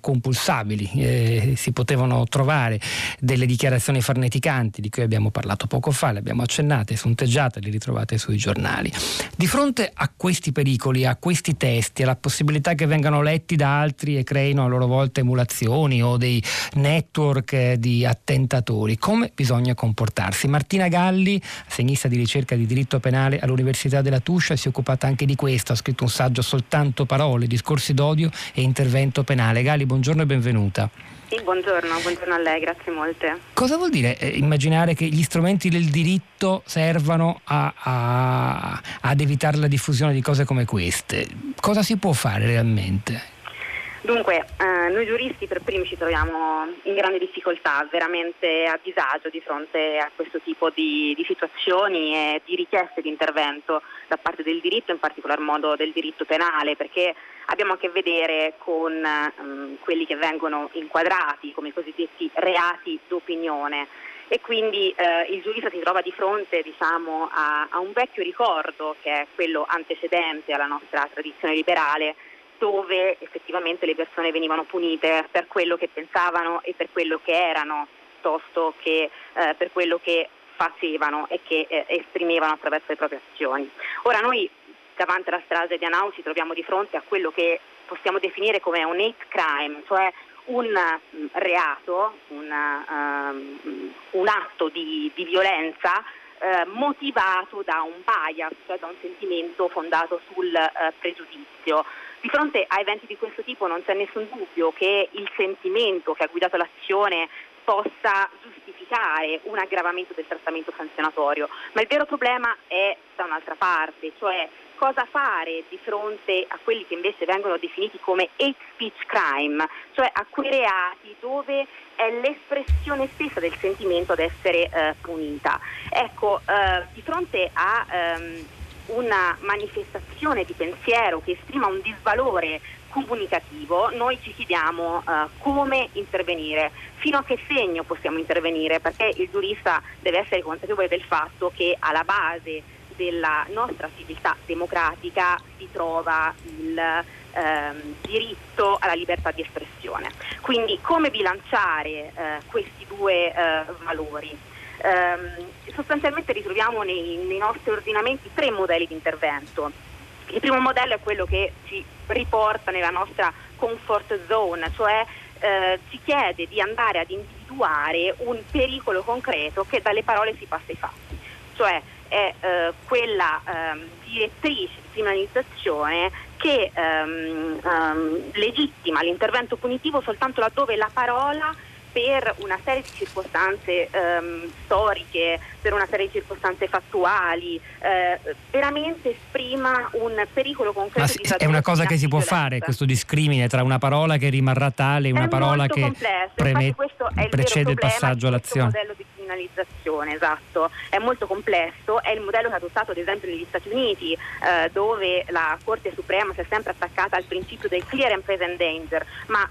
compulsabili, eh, si potevano trovare delle dichiarazioni farneticanti di cui abbiamo parlato poco fa, le abbiamo accennate, sonteggiate, le ritrovate sui giornali. Di fronte a questi pericoli, a questi testi, alla possibilità che vengano letti da altri e creino a loro volta emulazioni o dei network di attentatori, come bisogna comportarsi? Martina Galli, segnista di ricerca di diritto penale all'Università della Tuscia, si è occupata anche di questo, ha scritto un saggio soltanto parole, discorsi d'odio e intervento penale. Galli, buongiorno e benvenuta. Sì, buongiorno, buongiorno a lei, grazie molte. Cosa vuol dire eh, immaginare che gli strumenti del diritto servano a, a, ad evitare la diffusione di cose come queste? Cosa si può fare realmente? Dunque, eh, noi giuristi per primi ci troviamo in grande difficoltà, veramente a disagio di fronte a questo tipo di, di situazioni e di richieste di intervento da parte del diritto, in particolar modo del diritto penale, perché abbiamo a che vedere con um, quelli che vengono inquadrati come i cosiddetti reati d'opinione e quindi eh, il giurista si trova di fronte diciamo, a, a un vecchio ricordo che è quello antecedente alla nostra tradizione liberale dove effettivamente le persone venivano punite per quello che pensavano e per quello che erano, piuttosto che eh, per quello che facevano e che eh, esprimevano attraverso le proprie azioni. Ora noi davanti alla strage di Anau ci troviamo di fronte a quello che possiamo definire come un hate crime, cioè un mm, reato, un, um, un atto di, di violenza eh, motivato da un bias, cioè da un sentimento fondato sul eh, pregiudizio. Di fronte a eventi di questo tipo non c'è nessun dubbio che il sentimento che ha guidato l'azione possa giustificare un aggravamento del trattamento sanzionatorio, ma il vero problema è da un'altra parte, cioè cosa fare di fronte a quelli che invece vengono definiti come hate speech crime, cioè a quei reati dove è l'espressione stessa del sentimento ad essere eh, punita. Ecco, eh, di fronte a ehm, una manifestazione di pensiero che esprima un disvalore comunicativo, noi ci chiediamo uh, come intervenire, fino a che segno possiamo intervenire, perché il giurista deve essere consapevole del fatto che alla base della nostra civiltà democratica si trova il ehm, diritto alla libertà di espressione. Quindi come bilanciare eh, questi due eh, valori? ehm, sostanzialmente ritroviamo nei, nei nostri ordinamenti tre modelli di intervento. Il primo modello è quello che ci riporta nella nostra comfort zone, cioè eh, ci chiede di andare ad individuare un pericolo concreto che dalle parole si passa ai fatti, cioè è eh, quella ehm, direttrice di criminalizzazione che ehm, ehm, legittima l'intervento punitivo soltanto laddove la parola per una serie di circostanze ehm, storiche, per una serie di circostanze fattuali, eh, veramente esprima un pericolo concreto Ma di È una cosa che si può fare, questo discrimine tra una parola che rimarrà tale e una è parola che preme- il precede il passaggio all'azione. Criminalizzazione, esatto, è molto complesso, è il modello che ha adottato ad esempio negli Stati Uniti, eh, dove la Corte Suprema si è sempre attaccata al principio del clear and present danger, ma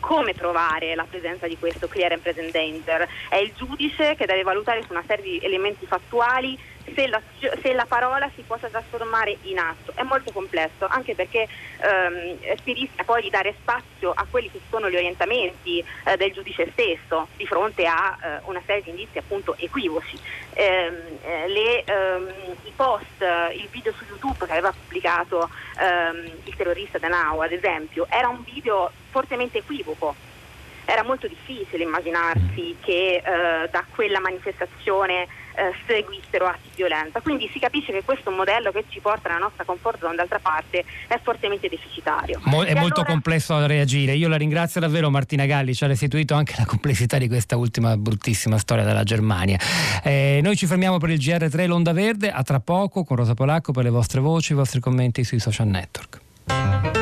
come trovare la presenza di questo clear and present danger. È il giudice che deve valutare su una serie di elementi fattuali se la, se la, parola si possa trasformare in atto. È molto complesso, anche perché ehm, si rischia poi di dare spazio a quelli che sono gli orientamenti eh, del giudice stesso di fronte a eh, una serie di indizi appunto equivoci. Ehm, eh, le, ehm, I post, il video su YouTube che aveva pubblicato ehm, il terrorista Danao, ad esempio, era un video fortemente equivoco era molto difficile immaginarsi che eh, da quella manifestazione eh, seguissero atti di violenza. Quindi si capisce che questo modello che ci porta alla nostra comfort zone, d'altra parte, è fortemente deficitario. Mo- è e molto allora... complesso da reagire. Io la ringrazio davvero Martina Galli, ci ha restituito anche la complessità di questa ultima bruttissima storia della Germania. Eh, noi ci fermiamo per il GR3 L'Onda Verde, a tra poco con Rosa Polacco per le vostre voci, i vostri commenti sui social network.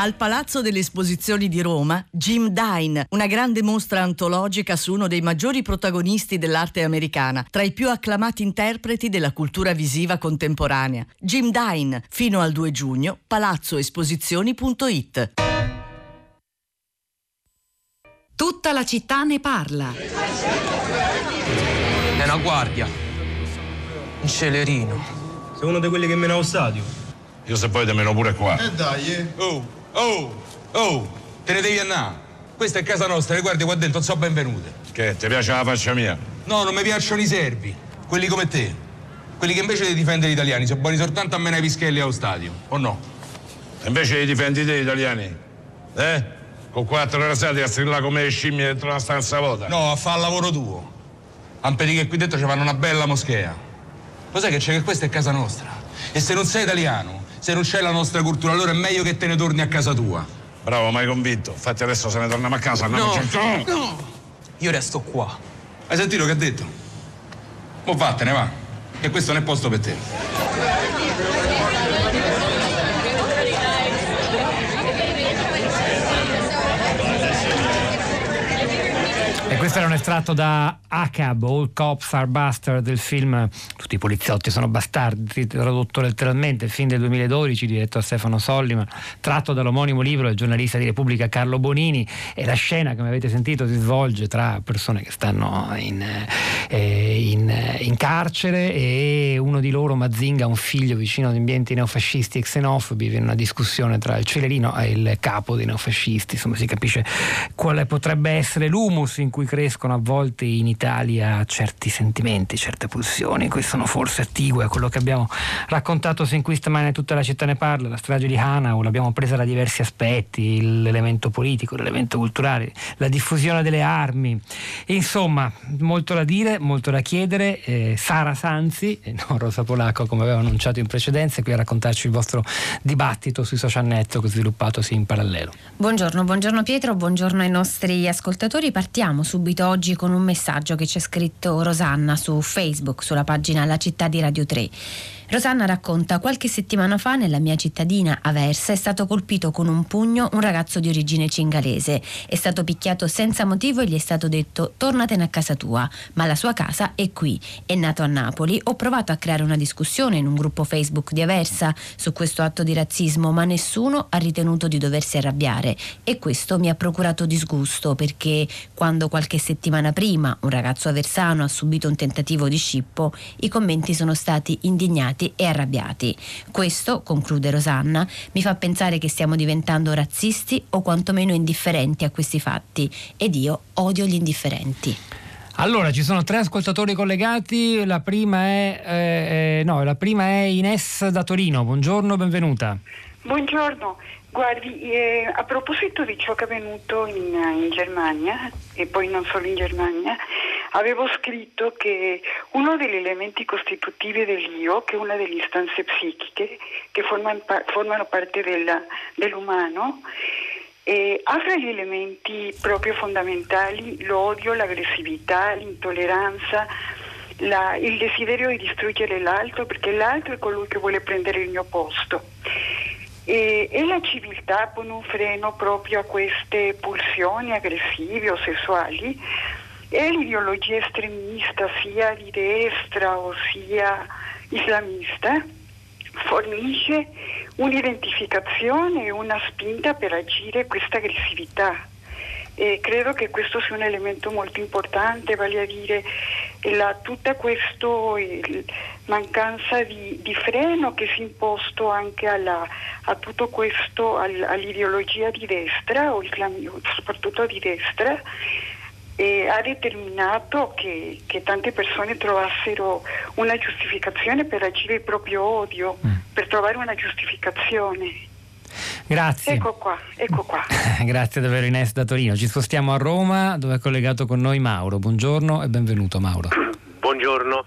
Al Palazzo delle Esposizioni di Roma, Jim Dine, una grande mostra antologica su uno dei maggiori protagonisti dell'arte americana, tra i più acclamati interpreti della cultura visiva contemporanea. Jim Dine, fino al 2 giugno, palazzoesposizioni.it. Tutta la città ne parla. È una guardia. Un celerino. Sei uno di quelli che meno allo stadio. Io se poi te meno pure qua. Eh dai, eh. Oh, oh, oh, te ne devi andare. Questa è casa nostra, le guardie qua dentro non sono benvenute. Che, ti piace la faccia mia? No, non mi piacciono i serbi. Quelli come te. Quelli che invece di difendere gli italiani sono buoni soltanto a menare i pischelli allo stadio, o no? E invece li difendi te gli italiani? Eh? Con quattro rasati a strillare come le scimmie dentro una stanza vuota? No, a fare il lavoro tuo. A impedire che qui dentro ci fanno una bella moschea. Lo sai che c'è che questa è casa nostra. E se non sei italiano, se non c'è la nostra cultura, allora è meglio che te ne torni a casa tua. Bravo, mai convinto. Infatti adesso se ne torniamo a casa, andiamo No, no. Io resto qua. Hai sentito che ha detto? Mo vattene, va. Che questo non è posto per te. Questo era un estratto da ACAB, All Cops Are Bastard, del film Tutti i poliziotti sono bastardi, tradotto letteralmente, il film del 2012 diretto da Stefano Sollima, tratto dall'omonimo libro del giornalista di Repubblica Carlo Bonini. E la scena, come avete sentito, si svolge tra persone che stanno in, eh, in, in carcere e uno di loro, Mazinga, un figlio vicino ad ambienti neofascisti e xenofobi, viene una discussione tra il celerino e il capo dei neofascisti, insomma si capisce quale potrebbe essere l'humus in cui crescono a volte in Italia certi sentimenti, certe pulsioni, che sono forse attigue a quello che abbiamo raccontato sin qui stamane tutta la città ne parla, la strage di Hanau, l'abbiamo presa da diversi aspetti, l'elemento politico, l'elemento culturale, la diffusione delle armi, insomma molto da dire, molto da chiedere, eh, Sara Sanzi e non Rosa Polacco come avevo annunciato in precedenza, qui a raccontarci il vostro dibattito sui social network sviluppatosi in parallelo. Buongiorno, buongiorno Pietro, buongiorno ai nostri ascoltatori. Partiamo subito oggi con un messaggio che c'è scritto Rosanna su Facebook, sulla pagina La città di Radio 3. Rosanna racconta qualche settimana fa nella mia cittadina Aversa è stato colpito con un pugno un ragazzo di origine cingalese. È stato picchiato senza motivo e gli è stato detto tornatene a casa tua, ma la sua casa è qui. È nato a Napoli. Ho provato a creare una discussione in un gruppo Facebook di Aversa su questo atto di razzismo, ma nessuno ha ritenuto di doversi arrabbiare e questo mi ha procurato disgusto perché quando qualche settimana prima un ragazzo aversano ha subito un tentativo di scippo, i commenti sono stati indignati e arrabbiati. Questo, conclude Rosanna, mi fa pensare che stiamo diventando razzisti o quantomeno indifferenti a questi fatti ed io odio gli indifferenti. Allora, ci sono tre ascoltatori collegati, la prima è, eh, eh, no, la prima è Ines da Torino, buongiorno, benvenuta. Buongiorno, guardi, eh, a proposito di ciò che è avvenuto in, in Germania, e poi non solo in Germania, avevo scritto che uno degli elementi costitutivi dell'io, che è una delle istanze psichiche che formano, formano parte della, dell'umano, ha fra gli elementi proprio fondamentali l'odio, l'aggressività, l'intolleranza, la, il desiderio di distruggere l'altro perché l'altro è colui che vuole prendere il mio posto. E, e, la civiltà pone un freno proprio a queste pulsioni aggressive o sessuali e l'ideologia estremista sia di destra o sia islamista fornisce un'identificazione e una spinta per agire questa aggressività. E credo che questo sia un elemento molto importante, vale a dire la, tutta questa mancanza di, di, freno che si è imposto anche alla, a tutto questo, all, all'ideologia di destra, o soprattutto di destra, e ha determinato che, che, tante persone trovassero una giustificazione per agire il proprio odio, mm. per trovare una giustificazione. Grazie. Ecco qua, ecco qua. Grazie davvero Ines da Torino. Ci spostiamo a Roma dove è collegato con noi Mauro. Buongiorno e benvenuto Mauro. Buongiorno.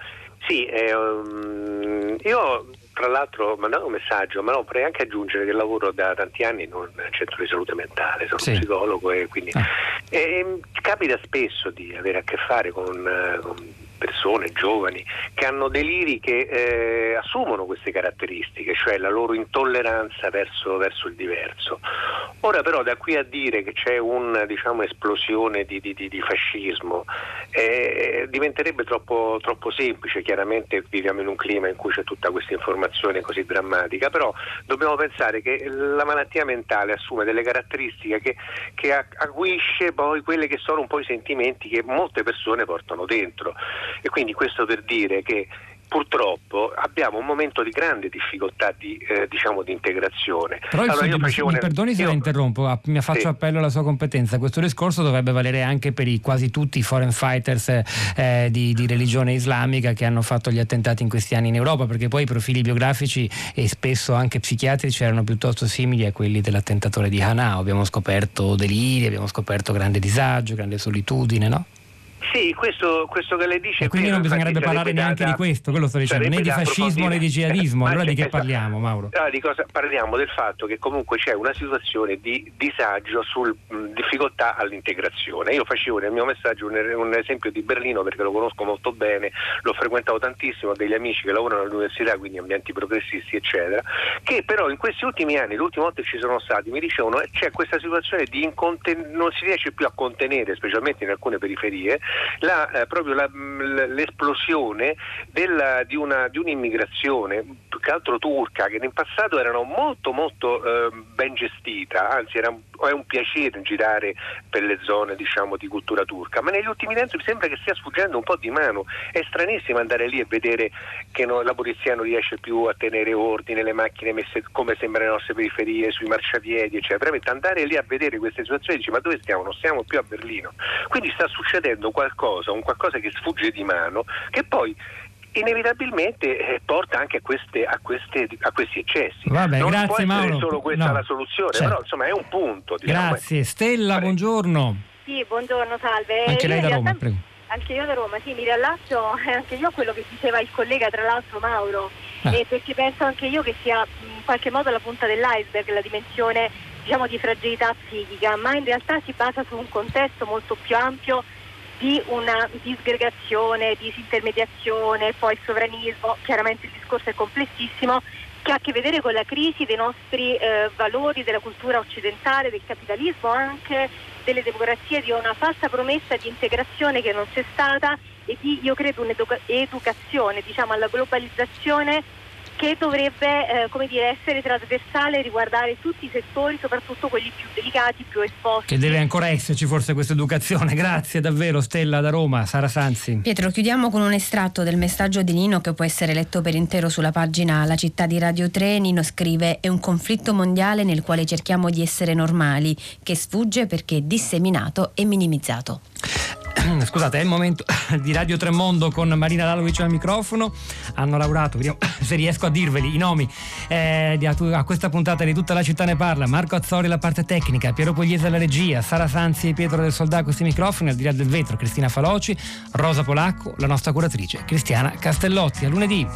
Sì, eh, um, io tra l'altro ho mandato un messaggio, ma no, vorrei anche aggiungere che lavoro da tanti anni in un centro di salute mentale, sono sì. psicologo e quindi ah. e, capita spesso di avere a che fare con, con persone giovani che hanno deliri che eh, assumono queste caratteristiche, cioè la loro intolleranza verso, verso, il diverso. Ora però da qui a dire che c'è un'esplosione diciamo, di, di, di, fascismo eh, diventerebbe troppo, troppo semplice, chiaramente viviamo in un clima in cui c'è tutta questa informazione così drammatica, però dobbiamo pensare che la malattia mentale assume delle caratteristiche che, che aguisce poi quelle che sono un po' i sentimenti che molte persone portano dentro e quindi questo per dire che purtroppo abbiamo un momento di grande difficoltà di, eh, diciamo, di integrazione. Però allora, io mi, mi perdoni se io... la interrompo, mi faccio sì. appello alla sua competenza. Questo discorso dovrebbe valere anche per i, quasi tutti i foreign fighters eh, di, di, religione islamica che hanno fatto gli attentati in questi anni in Europa, perché poi i profili biografici e spesso anche psichiatrici erano piuttosto simili a quelli dell'attentatore di Hanau. Abbiamo scoperto deliri, abbiamo scoperto grande disagio, grande solitudine, no? Sì, questo, questo, che lei dice. E quindi non bisognerebbe parlare neanche di questo, quello sto dicendo, né di fascismo né di jihadismo. allora di che esatto. parliamo, Mauro? Allora, di cosa parliamo del fatto che comunque c'è una situazione di disagio sulla difficoltà all'integrazione. Io facevo nel mio messaggio un, un, esempio di Berlino perché lo conosco molto bene, l'ho frequentato tantissimo, ho degli amici che lavorano all'università, quindi ambienti progressisti, eccetera, che però in questi ultimi anni, l'ultima volta che ci sono stati, mi dicevano c'è questa situazione di inconten- non si riesce più a contenere, specialmente in alcune periferie, la, eh, proprio la, l'esplosione della, di, una, di, un'immigrazione, più che altro turca, che in passato erano molto molto eh, ben gestita, anzi era, è un piacere girare per le zone diciamo, di cultura turca, ma negli ultimi tempi mi sembra che stia sfuggendo un po' di mano, è stranissimo andare lì e vedere che no, la polizia non riesce più a tenere ordine, le macchine messe come sembra nelle nostre periferie, sui marciapiedi, eccetera, veramente andare lì a vedere queste situazioni e dici ma dove stiamo? Non stiamo più a Berlino. Quindi sta succedendo qualcosa, un qualcosa che sfugge di mano, che poi inevitabilmente eh, porta anche a, queste, a, queste, a questi eccessi. Vabbè, non grazie, può essere Mauro. solo questa no. la soluzione, certo. però insomma è un punto. Diciamo. Grazie. Stella, buongiorno. Sì, buongiorno, salve. Anche lei da Roma, realtà, prego. Anche io da Roma, sì, mi riallaccio anche io a quello che diceva il collega, tra l'altro Mauro, eh. eh, perché penso anche io che sia in qualche modo la punta dell'iceberg, la dimensione diciamo, di fragilità psichica, ma in realtà si basa su un contesto molto più ampio di una disgregazione, disintermediazione, poi il sovranismo, chiaramente il discorso è complessissimo, che ha a che vedere con la crisi dei nostri eh, valori, della cultura occidentale, del capitalismo, anche delle democrazie, di una falsa promessa di integrazione che non c'è stata e di, io credo, un'educazione diciamo, alla globalizzazione che dovrebbe eh, dire, essere trasversale e riguardare tutti i settori, soprattutto quelli più delicati, più esposti. Che deve ancora esserci forse questa educazione. Grazie davvero Stella da Roma, Sara Sanzi. Pietro, chiudiamo con un estratto del messaggio di Nino che può essere letto per intero sulla pagina La città di Radio 3. Nino scrive: È un conflitto mondiale nel quale cerchiamo di essere normali, che sfugge perché è disseminato e minimizzato. Scusate, è il momento di Radio Tremondo con Marina Lalovic al microfono. Hanno lavorato, vediamo se riesco a dirveli i nomi eh, a questa puntata di Tutta la città ne parla. Marco Azzori la parte tecnica, Piero Pugliese alla regia, Sara Sanzi e Pietro del Soldà questi microfoni, al di là del vetro Cristina Faloci, Rosa Polacco, la nostra curatrice Cristiana Castellotti. A lunedì.